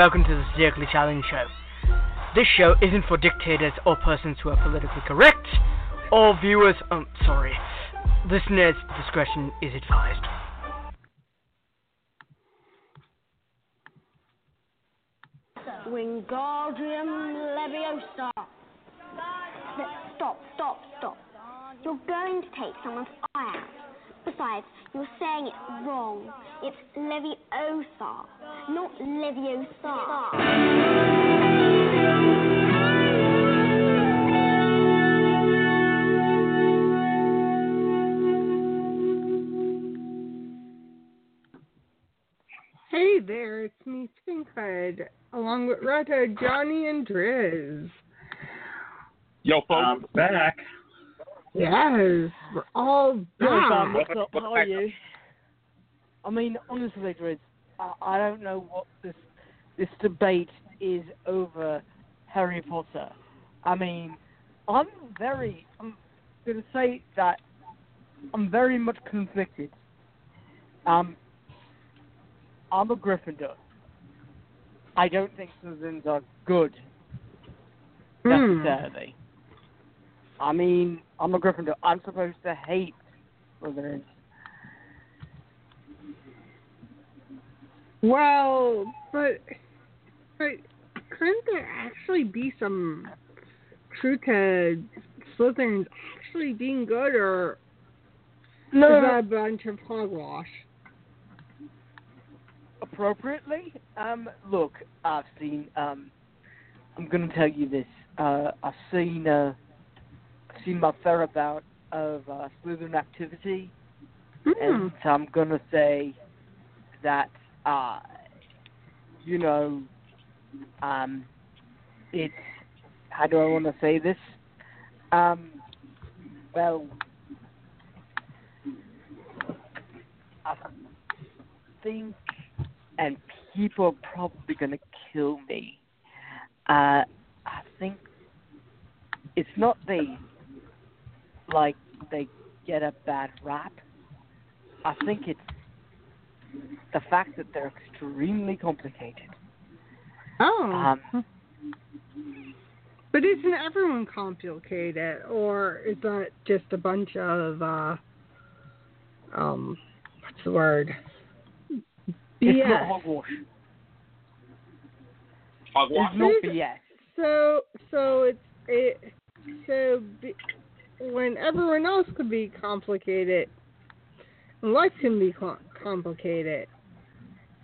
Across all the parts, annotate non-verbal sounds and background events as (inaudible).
Welcome to the Satirically Challenged Show. This show isn't for dictators or persons who are politically correct, or viewers, um, sorry, listeners' discretion is advised. Wingardium Leviosa. Stop, stop, stop. You're going to take someone's eye out. Besides, you're saying it wrong. It's Leviosa, not Leviosa. Hey there, it's me, Pinkhood, along with Retta, Johnnie, and Drizz. Yo, folks. I'm back. Yes, we're all back. what's up? How are you? I mean, honestly, Drizz, I, I don't know what this this debate is over Harry Potter. I mean, I'm very, I'm gonna say that I'm very much conflicted. Um, I'm a Gryffindor. I don't think Slytherins are good Hmm. necessarily. I mean, I'm a Gryffindor. I'm supposed to hate Slytherins. Well, but but couldn't there actually be some truth to Slytherins actually being good, or is that a bunch of hogwash? appropriately. Um, look, I've seen. Um, I'm going to tell you this. Uh, I've seen. Uh, Seen my fair amount of uh, activity, Hmm. and I'm going to say that. Uh, you know, um, it's. How do I want to say this? Um, well, I think and people are probably going to kill me. Uh, I think it's not they like they get a bad rap. I think it's the fact that they're extremely complicated. Oh. Um, But isn't everyone complicated, or is that just a bunch of uh, um, what's the word? It's not BS. hogwash. Hogwash. It's not Is- BS. So, so it's it. So be, when everyone else could be complicated, and life can be complicated.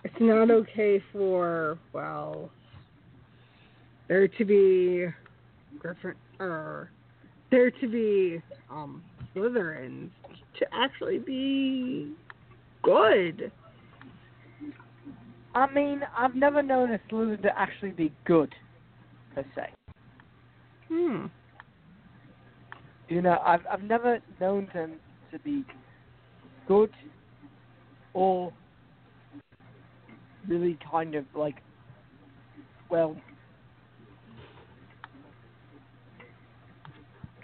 It's not okay for well there to be Griffin or there to be um Slytherins to actually be good. I mean, I've never known a Slytherin to actually be good, per se. Hmm. You know, I've I've never known them to be good or really kind of like well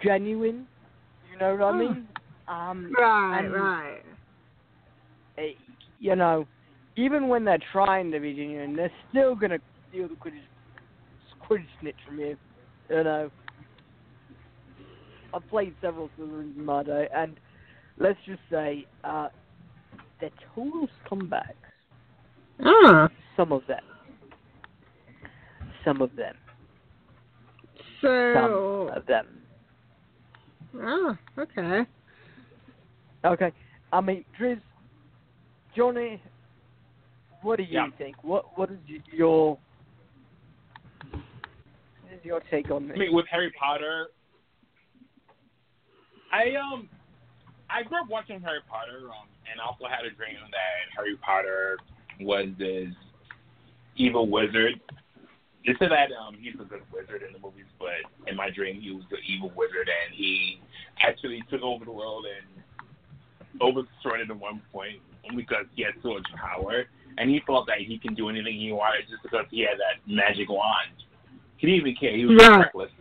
genuine. You know what I Hmm. mean? Um, Right, right. eh, you know, even when they're trying to be genuine, they're still gonna steal the Quidditch, Quidditch snitch from you. You know. I've played several Slytherins in my day, and let's just say uh, they're total scumbags. Ah. Some of them. Some of them. So Some of them. Oh, okay. Okay. I mean, Drizz, Johnnie, what do you Yeah. think? What What is your what is your take on this? I mean, with Harry Potter, I um, I grew up watching Harry Potter, um, and also had a dream that Harry Potter was this evil wizard. They said that um, he's a good wizard in the movies, but in my dream, he was the evil wizard, and he actually took over the world and overthrew it at one point because he had so much power, and he felt that he can do anything he wanted just because he had that magic wand. He didn't even care. He was Right. reckless.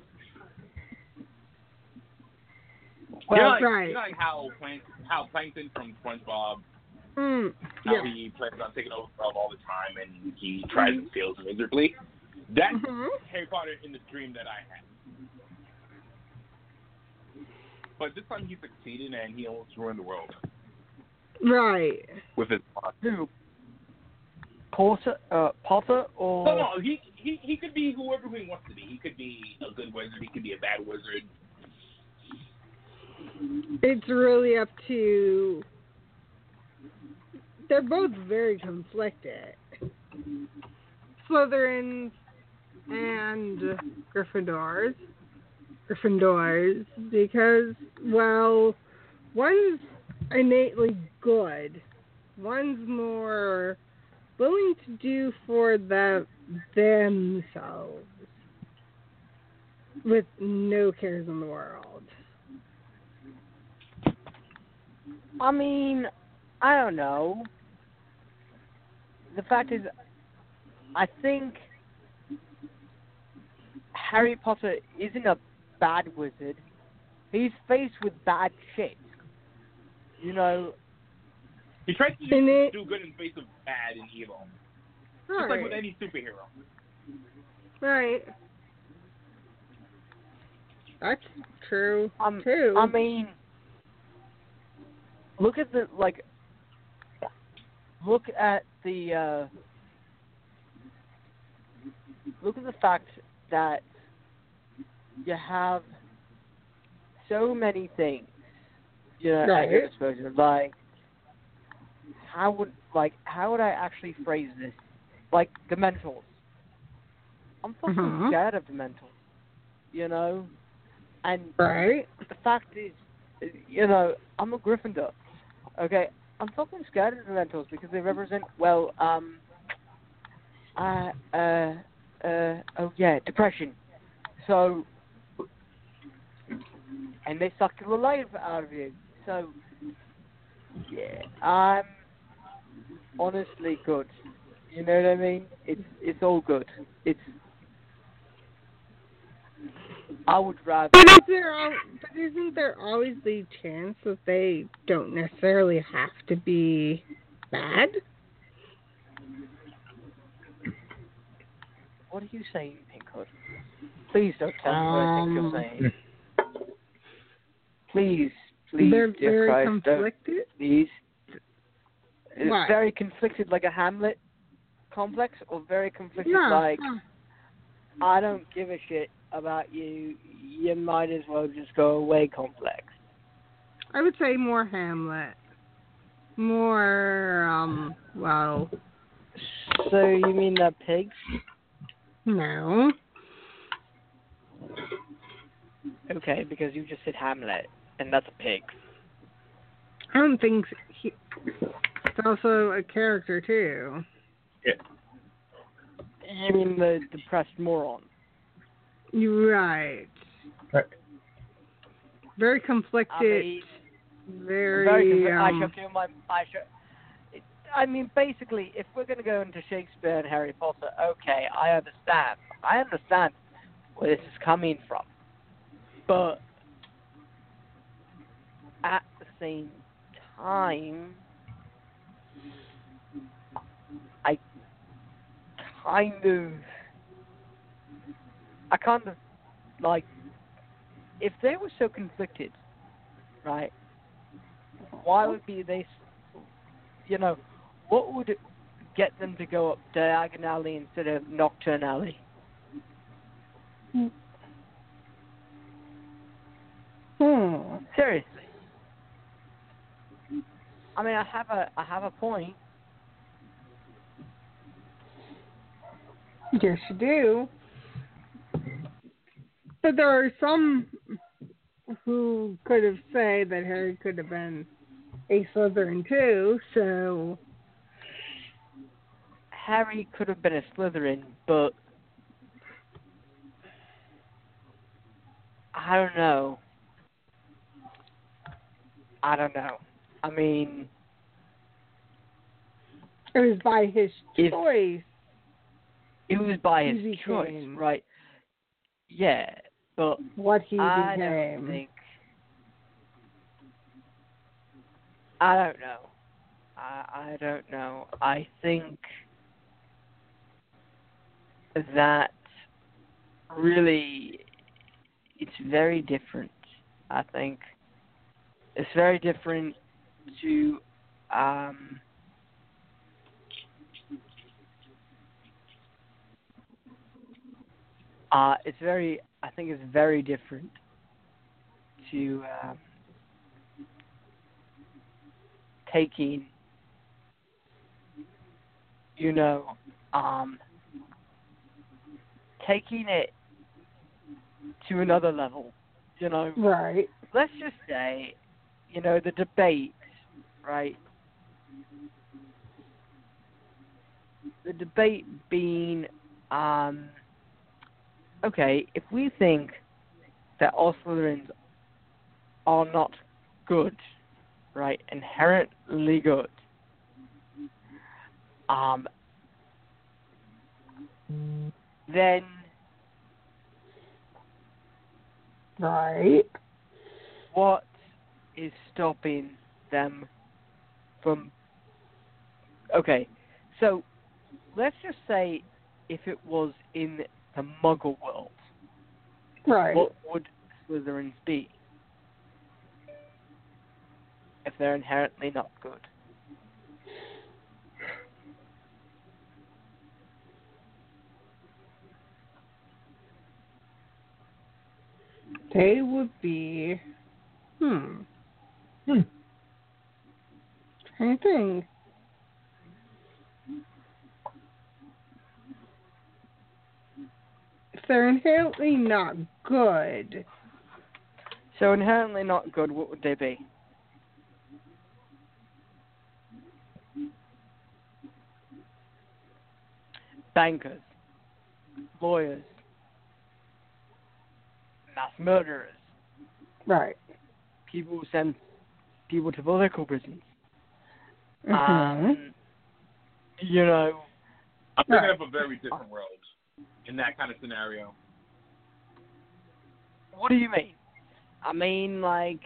Well, you know, like, right. you know, like how Plank, how Plankton from SpongeBob Mm, how yeah. he plans on taking over the world all the time and he tries and fails miserably. That's Mhm. Harry Potter in the dream that I had. But this time he succeeded and he almost ruined the world Right. with his plot. Who? Potter, uh, Potter or No, no, he, he he could be whoever he wants to be. He could be a good wizard. He could be a bad wizard. It's really up to. They're both very conflicted. Slytherins and Gryffindors. Gryffindors, because, well, one's innately good. One's more willing to do for the themselves with no cares in the world. I mean, I don't know. The fact is, I think Harry Potter isn't a bad wizard. He's faced with bad shit. You know, He tries to do, do good in the face of bad and evil, just like with any superhero. Right. That's true um, too. I mean, look at the like. Look at the. Uh, look at the fact that you have so many things, you know, at your disposal. Like, how would like how would I actually phrase this? Like the Dementors. I'm fucking Mhm. scared of the Dementors. You know, and right. the fact is, you know, I'm a Gryffindor. Okay, I'm fucking scared of the Dementors because they represent well, um, uh, uh, uh, oh yeah, depression. So, and they suck the life out of you. So, yeah, I'm honestly good. You know what I mean? It's it's all good. It's I would rather. But is there al- but isn't there always the chance that they don't necessarily have to be bad? What are you saying, Pinkhood? Please don't tell me what I think Um, you're saying. Please, please, They're dear very Christ, don't- conflicted. please. It's What? very conflicted like a Hamlet complex, or very conflicted No. like no. I don't give a shit about you. You might as well just go away complex. I would say more Hamlet. More um well So you mean the pigs? no. Okay, because you just said Hamlet, and that's a pig. I don't think he it's also a character too. Yeah. You mean the depressed moron? You're right. Right. Very I conflicted. mean, very, very confli- I um, shall do my. I shall. it- I mean, basically, if we're going to go into Shakespeare and Harry Potter, okay, I understand. I understand where this is coming from, but at the same time, I kind of, I kind of like if they were so conflicted, right? Why would be they, you know, what would get them to go up diagonally instead of nocturnally? Hmm. Seriously. I mean, I have a, I have a point. Yes, you do. But there are some who could have said that Harry could have been a Slytherin too. So Harry could have been a Slytherin, but I don't know. I don't know. I mean, it was by his choice. it was by his choice, right? Yeah, but What he I became. don't think. I don't know. I, I don't know. I think that really it's very different. I think it's very different to um, uh, it's very I think it's very different to um, taking you know um, taking it to another level you know Right. let's just say, you know, the debate, right? The debate being, um, okay, if we think that all Slytherins are not good, right, inherently good, um, then Right. what is stopping them from okay so let's just say if it was in the muggle world Right. what would slytherins be if they're inherently not good They would be. Hmm. Hmm. Trying to think. They're inherently not good, so inherently not good what would they be bankers lawyers mass murderers right? people who send people to political prisons. Mhm. Um, you know, I'm thinking Right. of a very different world in that kind of scenario. what do you mean? I mean, like,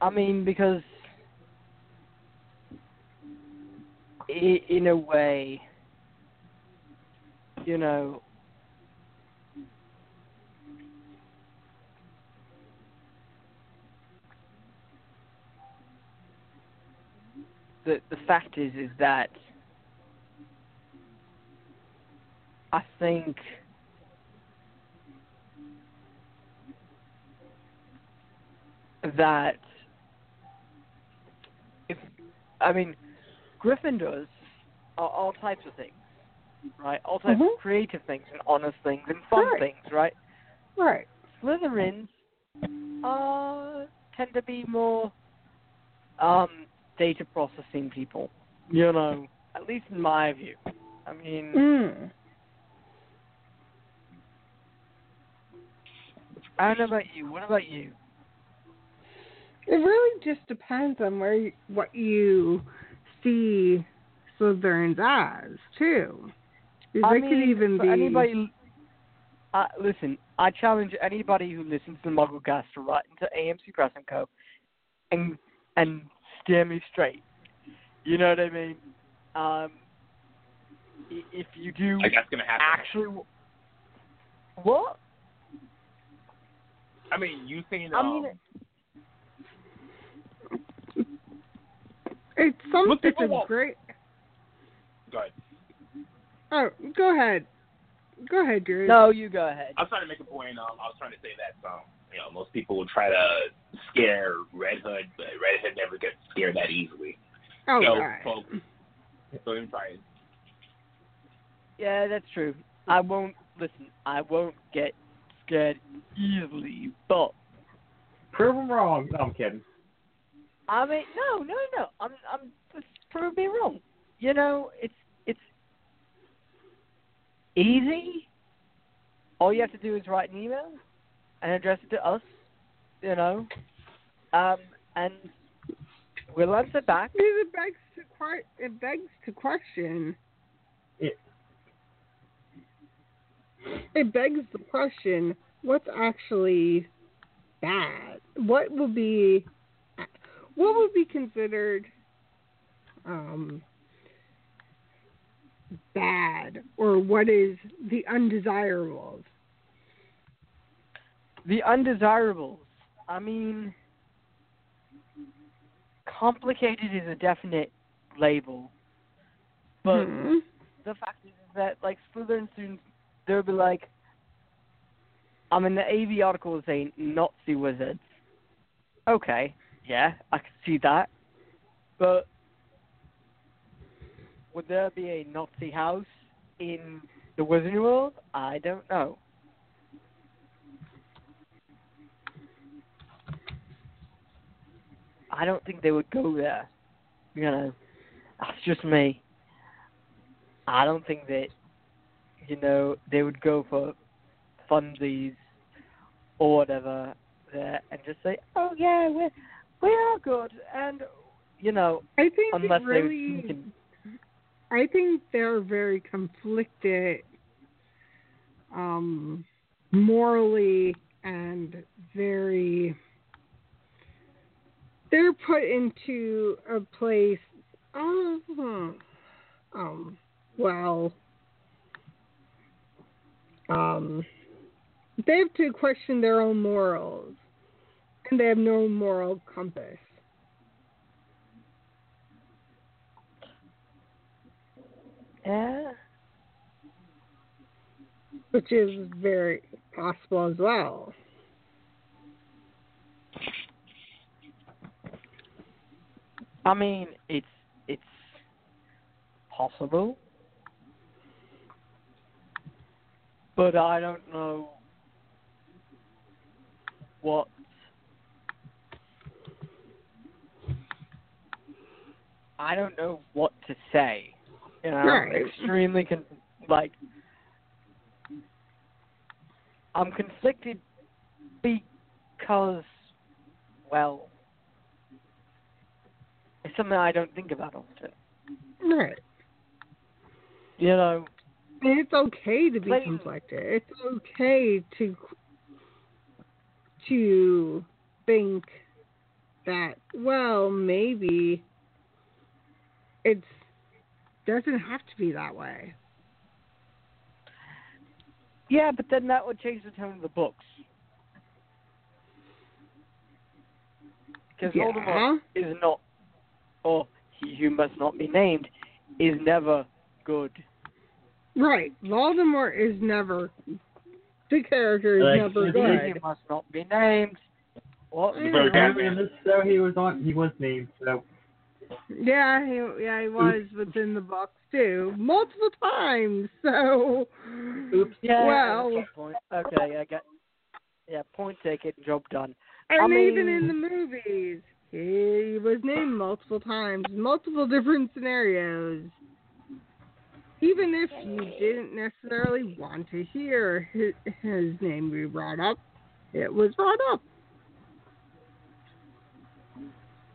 I mean, because in a way, you know, the the fact is is that I think that if I mean Gryffindors are all types of things, right? All types Mhm. of creative things and honest things and fun Right. things, right? right. Slytherins uh, tend to be more um, data processing people. You know, at least in my view. I mean, Mm. I don't know about you. What about you? It really just depends on where you, what you see Slytherins eyes too. I they mean, could even for be. anybody. Uh, listen, I challenge anybody who listens to MuggleCast to write into AMC Press and Co. and and steer me straight. You know what I mean? Um, if you do Like that's gonna happen. actually, what? I mean, you seen? I Um, mean, It's some. Look, It's a won't- great. go ahead. Oh, go ahead. Go ahead, Drew. no, you go ahead. I was trying to make a point. Um, I was trying to say that um, you know, most people will try to scare Red Hood, but Red Hood never gets scared that easily. Oh, so, right. folks, so him try it. Yeah, that's true. I won't listen. I won't get scared easily, but Prove them wrong. No, I'm kidding. I mean, no, no, no. I'm, I'm just prove me wrong. You know, it's it's easy. All you have to do is write an email and address it to us. You know, um, and we'll answer back. It begs to que- it begs to question. it begs the question: What's actually bad? What would be what would be considered um, bad, or what is the undesirables? The undesirables. I mean, complicated is a definite label, but Hmm. the fact is that like Slytherin students, they'll be like, I mean, the AV article is saying Nazi wizards. Okay, yeah, I can see that, but would there be a Nazi house in the Wizarding World? I don't know. I don't think they would go there. You know, that's just me. I don't think that, you know, they would go for funsies or whatever there and just say, oh yeah, we're we are good, and you know, I think unless they really. would can, I think they're very conflicted, um, morally and very. They're put into a place. Oh, um, well, um, they have to question their own morals, and they have no moral compass. Yeah, which is very possible as well. I mean, it's it's possible, but I don't know what. I don't know what to say. You know, I'm Right. extremely con- like I'm conflicted because, well, it's something I don't think about often. Right. You know, it's okay to be conflicted. It's okay to to think that well maybe it's doesn't have to be that way. yeah, but then that would change the tone of the books. Because Yeah. Voldemort is not, or he who must not be named, is never good. Right. Voldemort is never the character is Like, never he- He must not be named. What? I Very in this show he was on he was named, so Yeah, he yeah he was within the box too, multiple times. So, Oops. Yeah. well, that's point. Okay, I got. Yeah, point taken. Job done. and I even in the movies, he was named multiple times, multiple different scenarios. Even if you didn't necessarily want to hear his, his name be brought up, it was brought up.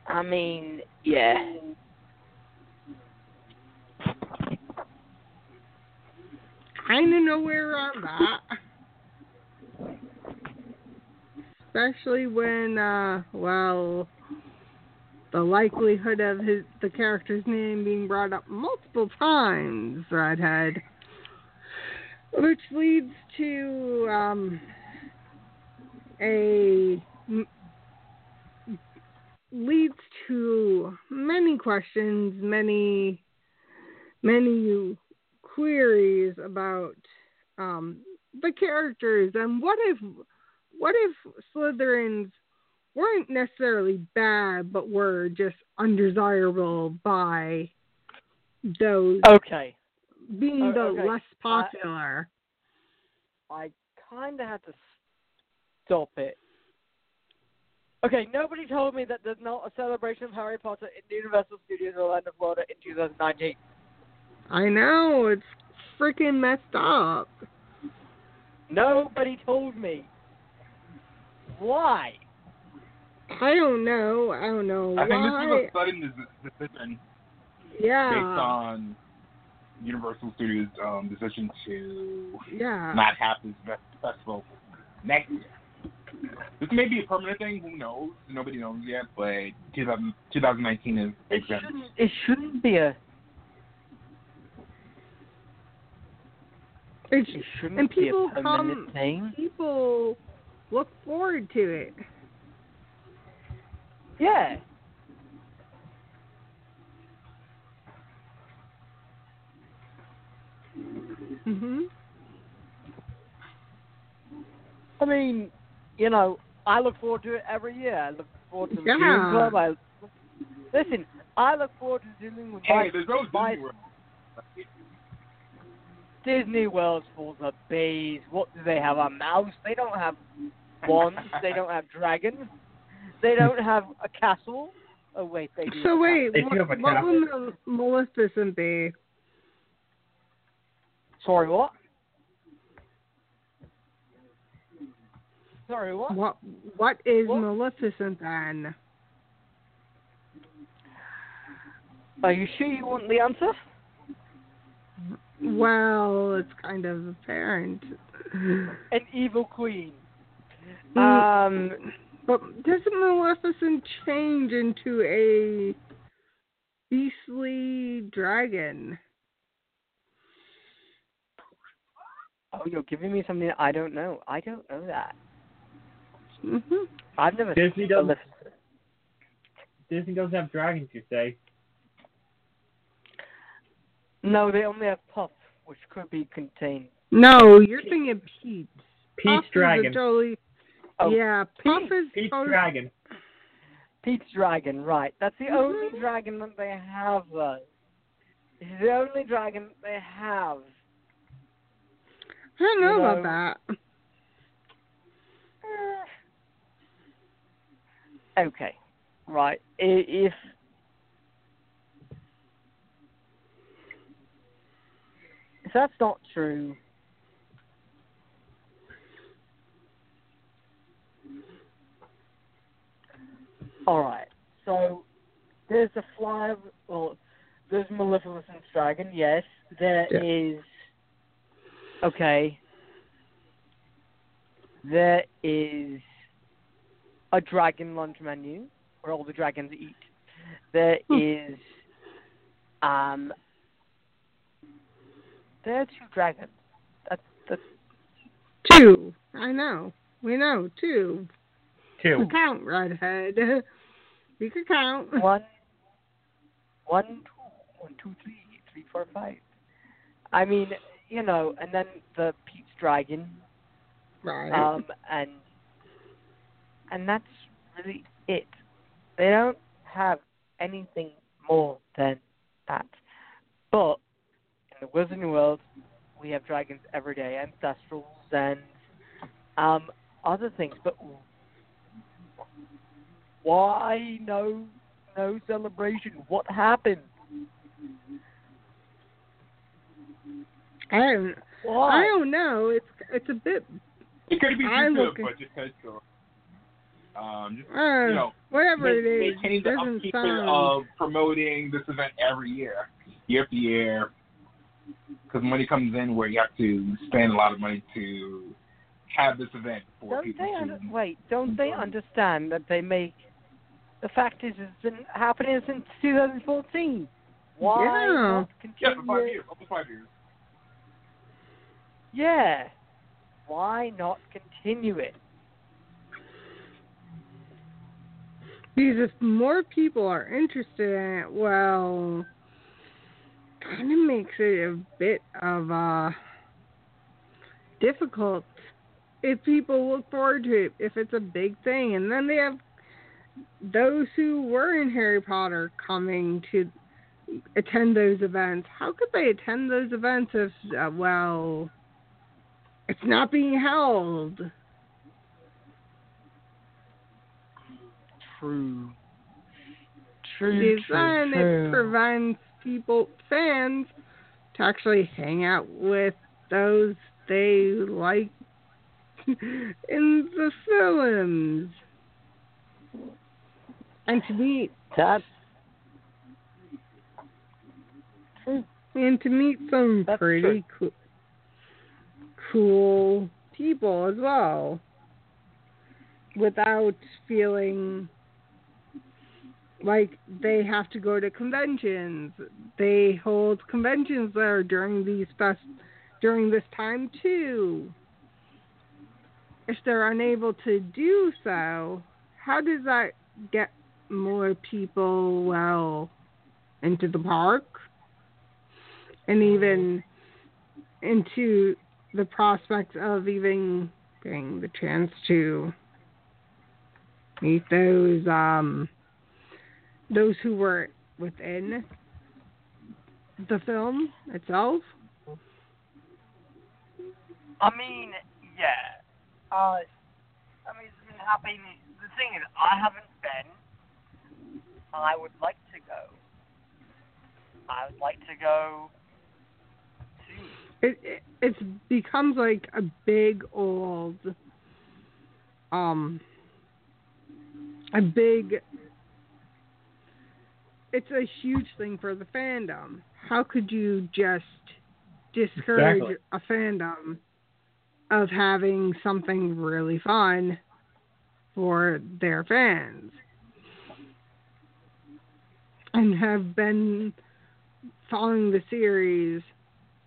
I mean, yeah. I of know where I'm at. Especially when, uh, well, the likelihood of his the character's name being brought up multiple times, Redhood, which leads to um, leads to many questions, many many queries about um, the characters and what if what if Slytherins weren't necessarily bad but were just undesirable by those Okay. being Oh, the okay. less popular. I kind of had to stop it. Okay, nobody told me that there's not a celebration of Harry Potter in Universal Studios Orlando, Florida in 2019. I know it's freaking messed up. Nobody told me. Why? I don't know. I don't know I think this why. is a sudden des- decision based on Universal Studios' um, decision to Yeah. not have this fe- festival next year. This may be a permanent thing. Who knows? Nobody knows yet. But 2000, 2019 is It exempt. shouldn't. It shouldn't be a. It's, It shouldn't and be a people permanent come- thing. people look forward to it. Yeah. Mhm. I mean, you know, I look forward to it every year. I look forward to the Yeah. June Club. I listen. I look forward to dealing with my, there's no my Disney World. Disney World's full of bees. What do they have? A mouse? They don't have wands. they don't have dragons. They don't have a castle. Oh wait, they do. So have wait, what, have a what castle. will Maleficent be? Sorry, what? Sorry, what? What what is What? Maleficent then? Are you sure you want the answer? Well, it's kind of apparent. An evil queen. Mm, Um, but doesn't Maleficent change into a beastly dragon? oh, you're giving me something I don't know. I don't know that. Hmm I've never Disney doesn't- Maleficent. Disney doesn't have dragons, you say? No, they only have Puff, which could be contained. No, you're thinking of Peach. Peach Puff is dragon. totally. Oh, yeah, Puff is Peach totally- dragon. Pete's Dragon, right. That's the only Mhm. dragon that they have, though. This is the only dragon that they have. I don't know you about know- that. Okay, right. If if that's not true, all right. So there's a fly. Well, there's Maleficent's dragon. Yes, there is. Yeah. Okay. There is a dragon lunch menu where all the dragons eat. There Hmm. um there are two dragons. That's that's Two. I know. We know. Two. Two. Count, Redhood. You can count. one one two one two three three four five. I mean, you know, and then the Pete's dragon, Right. um, and and that's really it. They don't have anything more than that. But in the Wizarding World, we have dragons every day, ancestrals and um, other things. But why no no celebration? What happened? I don't. Why? I don't know. It's it's a bit. It could be I due to look- a budget cut or um, just Uh, you know, whatever it is, maintaining the doesn't upkeep sound. of promoting this event every year, year after year, because money comes in where you have to spend a lot of money to have this event for Don't people they to. under- wait? Don't they understand that they make? The fact is, it's been happening since 2014. Why Yeah. not yeah, continue? for five it? years, almost five years. Yeah. Why not continue it? Because if more people are interested in it, well, kind of makes it a bit of uh difficult if people look forward to it, if it's a big thing, and then they have those who were in Harry Potter coming to attend those events. How could they attend those events if, uh, well, it's not being held? True. True. Because true, true. it prevents people, fans, to actually hang out with those they like (laughs) in the films. And to meet That's true. and to meet some That's pretty cool, cool people as well, without feeling like they have to go to conventions. They hold conventions there during these fest during this time too. If they're unable to do so, how does that get more people well into the park and even into the prospect of even getting the chance to meet those um those who were within the film itself. I mean, yeah. Uh, I mean, it's been happening. The thing is, I haven't been. I would like to go. I would like to go. To It, it it's becomes like a big old um a big it's a huge thing for the fandom. How could you just discourage Exactly. a fandom of having something really fun for their fans? And have been following the series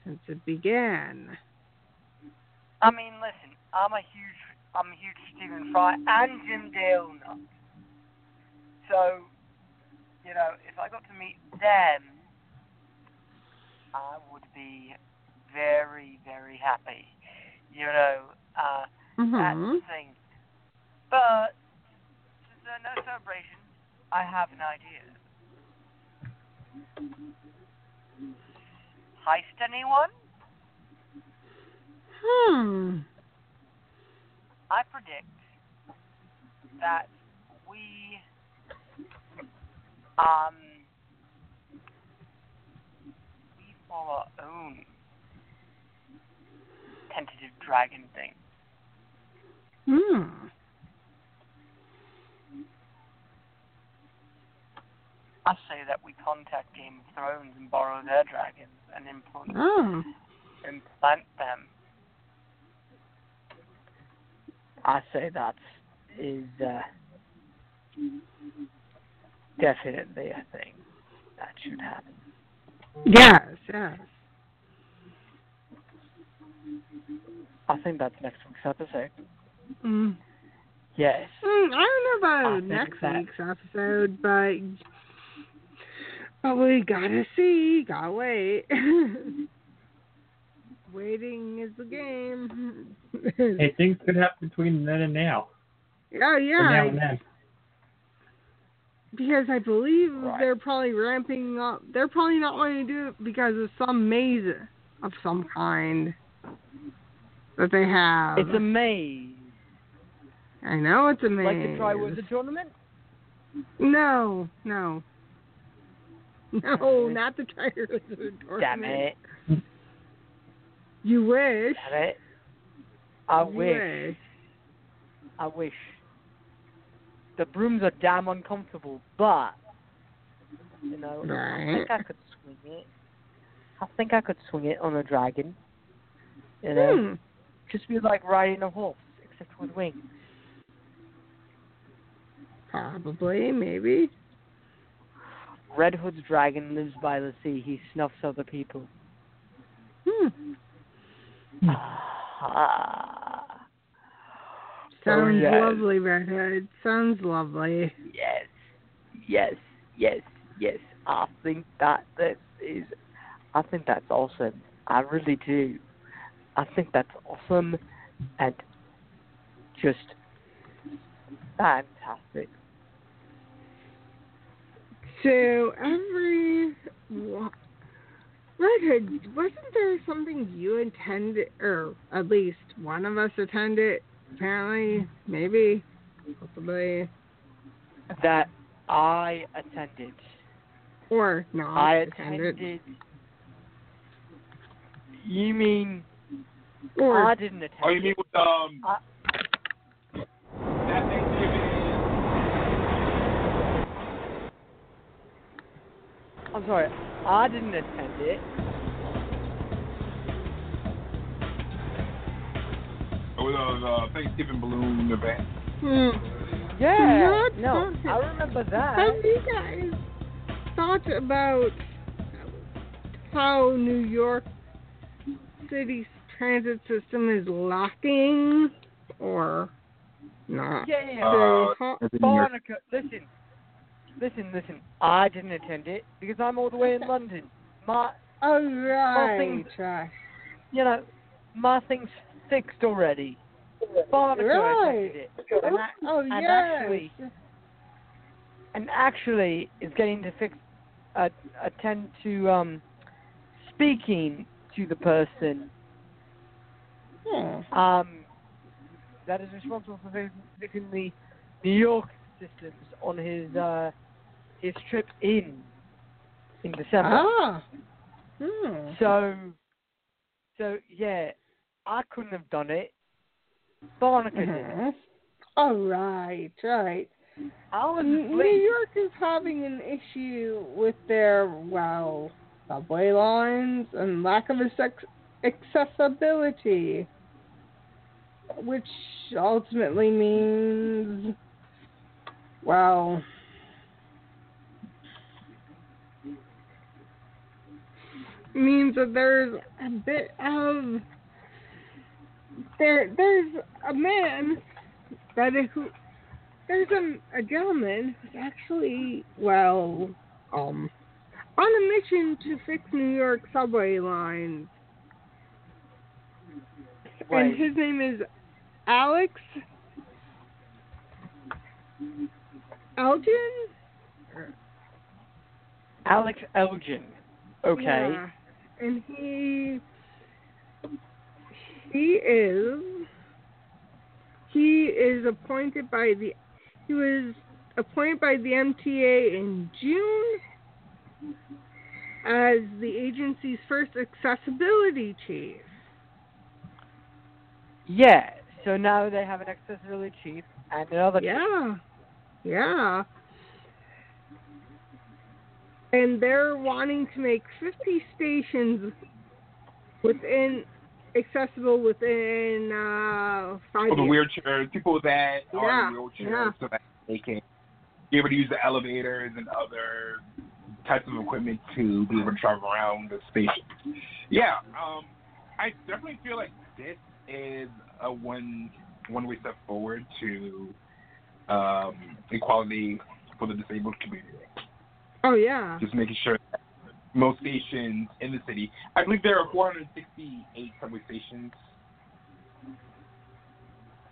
since it began. I mean, listen. I'm a huge, I'm a huge Stephen Fry and Jim Dale nut. So, you know, if I got to meet them, I would be very, very happy. You know, uh, Mm-hmm. the thing. But since there are no celebrations, I have an idea. Heist anyone? Hmm. I predict that we um we form our own tentative dragon thing. Hmm. I say that we contact Game of Thrones and borrow their dragons and implant Oh. implant them. I say that is uh, definitely a thing that should happen. Yes, yes. I think that's next week's episode. Mm. Yes. Mm, I don't know about think next week's episode, but but we gotta see. Gotta wait. (laughs) Waiting is the game. Hey, things could happen between then and now. oh Or yeah, now and then. Because I believe Right. they're probably ramping up. They're probably not wanting to do it because of some maze of some kind that they have. It's a maze. I know it's a maze. Like the Triwizard Tournament? No, no. (laughs) No, not the Triwizard Tournament. Damn it. You wish. Damn it. I You wish. I wish. The brooms are damn uncomfortable, but you know, I think I could swing it. I think I could swing it on a dragon. You know, Hmm. just be like riding a horse, except with wings. Probably, maybe. Red Hood's dragon lives by the sea. He snuffs other people. Hmm. (sighs) Ah. Sounds oh, yes. lovely, Red Hood. Sounds lovely. Yes, yes, yes, yes. I think that that is. I think that's awesome. I really do. I think that's awesome, and just fantastic. So every wa- Red Hood, wasn't there something you attended, or at least one of us attended? Apparently, maybe, possibly, That I attended. or not I attended, attended. You mean or I didn't attend? Oh, you mean with um I- that Thanksgiving? I'm sorry, I didn't attend it, Oh, the, the Thanksgiving balloon event. Hmm. Yeah. Not no. I remember that. Have you guys thought about how New York City's transit system is lacking or not? Yeah, yeah. Uh, So how- as in New York- Barniker, listen, listen, listen. I didn't attend it because I'm all the way in London. My, oh right, things- right. you know, my thing's fixed already. Barniker Right. and, I, Oh and yes. actually, and actually is getting to fix, uh, attend to um, speaking to the person Hmm. um, that is responsible for fixing the New York systems on his uh, his trip in in December. Ah. Hmm. So, so yeah, I couldn't have done it. Barniker did. Mhm. Oh right, right. I was New. York is having an issue with their well subway lines and lack of accessibility, which ultimately means well. Means that there's a bit of there. There's a man that is who there's a, a gentleman who's actually, well, um, on a mission to fix New York subway lines. And his name is Alex Elegudin? Alex Elegudin. Okay. Yeah. And he he is he is appointed by the he was appointed by the MTA in June as the agency's first accessibility chief. Yeah. So now they have an accessibility chief and another. chief. Yeah. Yeah. And they're wanting to make 50 stations within accessible within uh, five For the years. wheelchairs, people that are in Yeah, wheelchairs yeah. so that they can be able to use the elevators and other types of equipment to be able to travel around the station. Yeah, um, I definitely feel like this is a one one way step forward to um, equality for the disabled community. Oh yeah. Just making sure that most stations in the city, I believe there are 468 subway stations.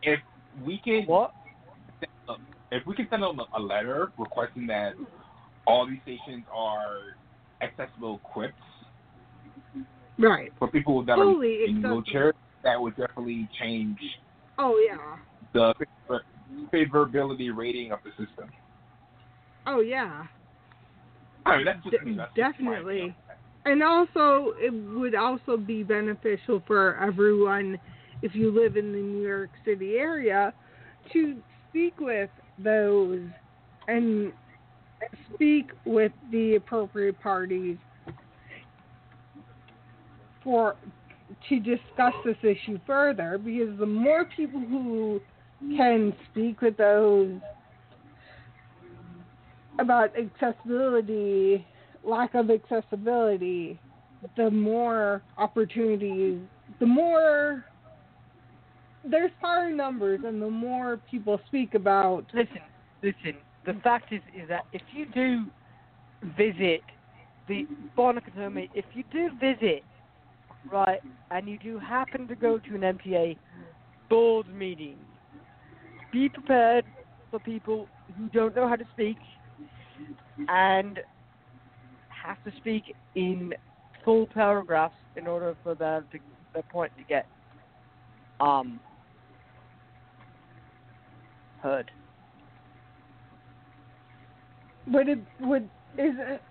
If we can What? if we can send them a letter requesting that all these stations are accessible equipped Right. for people that Fully are in wheelchairs, that would definitely change Oh yeah. the favor- favorability rating of the system. Oh yeah. I mean, that's just De- me. That's definitely. And also, it would also be beneficial for everyone if you live in the New York City area to speak with those and speak with the appropriate parties for to discuss this issue further because the more people who can speak with those about accessibility lack of accessibility, the more opportunities, the more there's higher numbers, and the more people speak about. Listen, listen. The fact is, is that if you do visit the Barniker told if you do visit, right, and you do happen to go to an MTA board meeting, be prepared for people who don't know how to speak and have to speak in full paragraphs in order for their to, their point to get um heard. Would it would is it?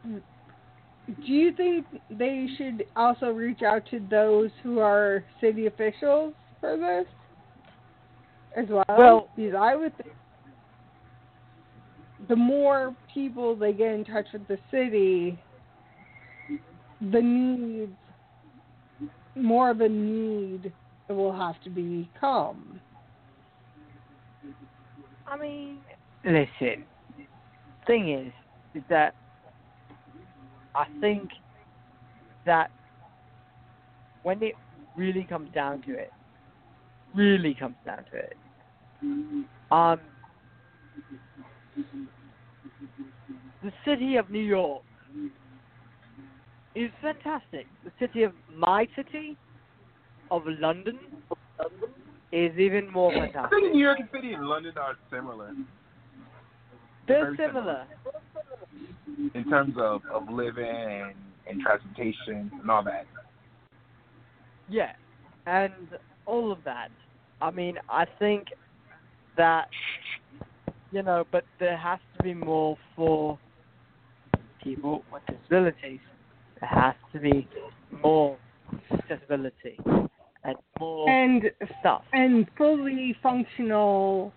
Do you think they should also reach out to those who are city officials for this as well? Well- because I would think the more people they get in touch with the city, the need, more of a need it will have to become. I mean, listen. Thing is, is that I think that when it really comes down to it, really comes down to it, um, the city of New York is fantastic. The city of my city, of London, is even more fantastic. I think New York City and London are similar They're very similar. in terms of, of living and, and transportation and all that. Yeah, and all of that. I mean, I think that you know, but there has to be more for people with disabilities. There has to be more accessibility and more And stuff. and fully functional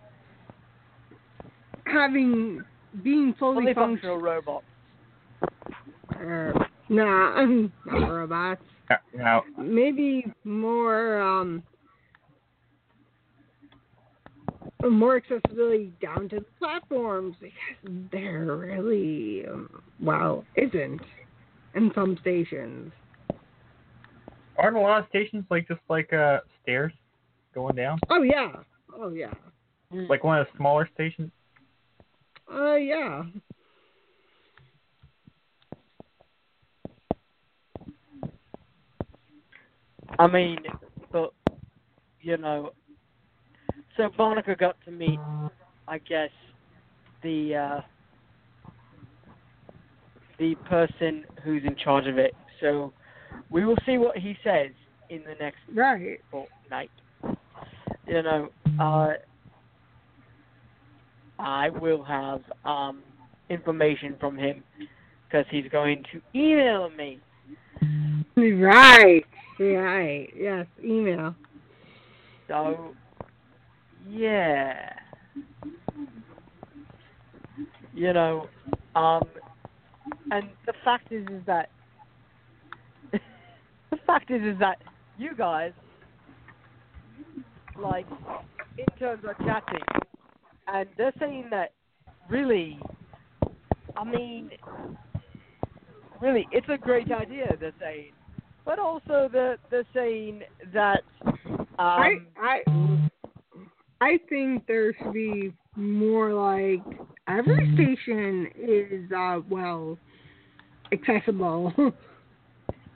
having being fully, Fully functional functional robots. uh, nah (laughs) not robots Now, maybe more um more accessibility down to the platforms because there really um, well isn't in some stations. Aren't a lot of stations like just like uh stairs going down? oh yeah. Oh yeah. Like one of the smaller stations? uh yeah. I mean, but you know, so Barniker got to meet, I guess, the uh, the person who's in charge of it. So we will see what he says in the next right fortnight. You know, uh, I will have um, information from him because he's going to email me. right right yes email So, yeah. You know, um, and the fact is, is that (laughs) the fact is, is that you guys, like, interns are chatting, and they're saying that really, I mean, really, it's a great idea. They're saying, but also they're they're saying that. Um, I I I think there should be more like every station is uh well accessible (laughs)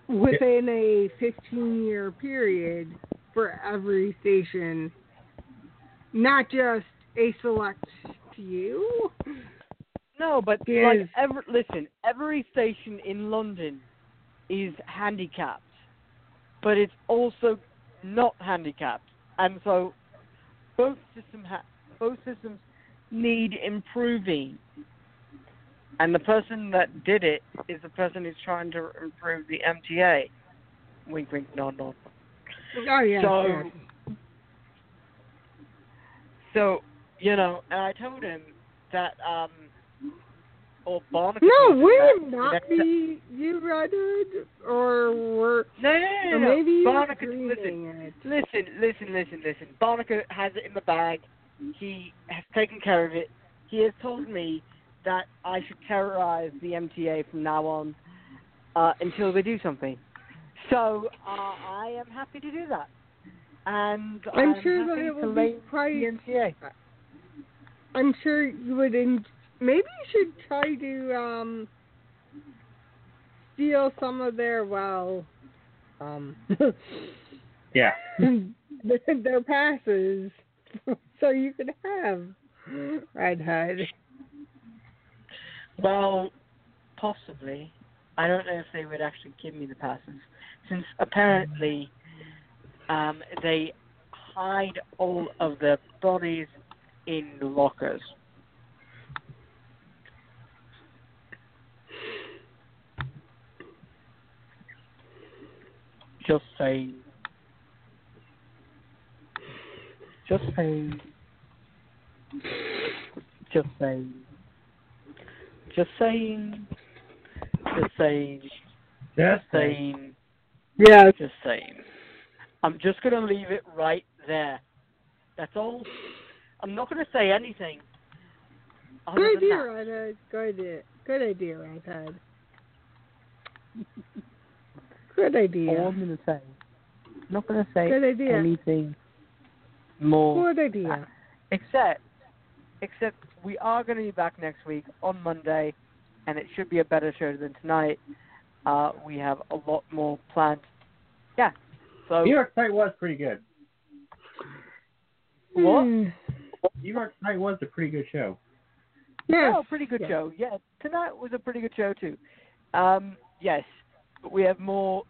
within a 15 year period for every station. Not just a select few. No, but Yes. like every listen, every station in London is handicapped, but it's also not handicapped, and so both system ha- both systems need improving. And the person that did it is the person who's trying to improve the MTA. Wink, wink, nod, nod. oh yeah So-. So you know, and I told him that um, no told him would the not next- be you or were No, no, no, no. maybe listen, listen, listen, listen, listen. Barniker has it in the bag. He has taken care of it. He has told me that I should terrorize the MTA from now on uh, until they do something. So uh, I am happy to do that. And I'm I'm sure that it will be quite the MTA. I'm sure you would. En- maybe you should try to um steal some of their well, um, (laughs) Yeah. (laughs) their passes, (laughs) so you could have Redhood. Well, possibly. I don't know if they would actually give me the passes, since apparently um, they hide all of their bodies in lockers. Just saying. Just saying. Just saying. Just saying. Just saying. Just saying. Yes. Just saying. I'm just going to leave it right there. That's all. I'm not going to say anything. other Good than idea, that. Redhood. Good idea. Good idea, Redhood. Good idea. All I'm going to say. I'm not going to say Good idea. anything more. Good idea. Except, except we are going to be back next week on Monday, and it should be a better show than tonight. Uh, we have a lot more planned. Yeah. So New York Night was pretty good. what? Hmm. New York Night was a pretty good show. Yeah. Oh, pretty good yes. show. Yeah, tonight was a pretty good show too. Um, yes, but we have more,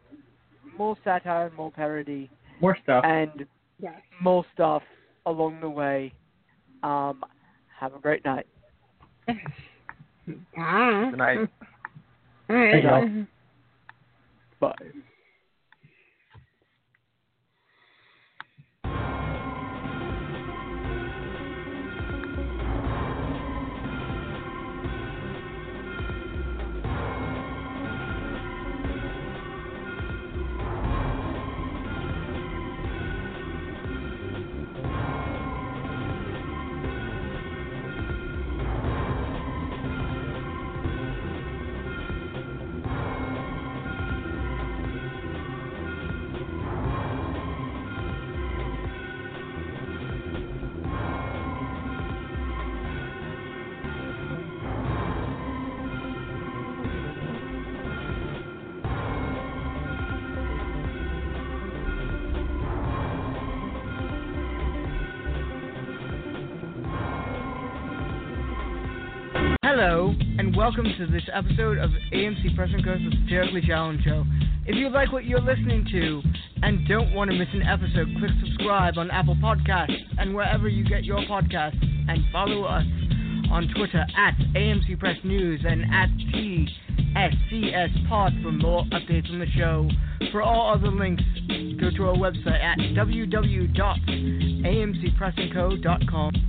more satire and more parody More stuff. and Yes. more stuff along the way. Um, have a great night. (laughs) Ah. Good night. (laughs) All right. (laughs) Bye. And welcome to this episode of AMC Press and Coast with Challenge Show. If you like what you're listening to and don't want to miss an episode, click subscribe on Apple Podcasts and wherever you get your podcasts, and follow us on Twitter at AMC Press News and at TSCS Pod for more updates on the show. For all other links, go to our website at www.amcpressandco.com.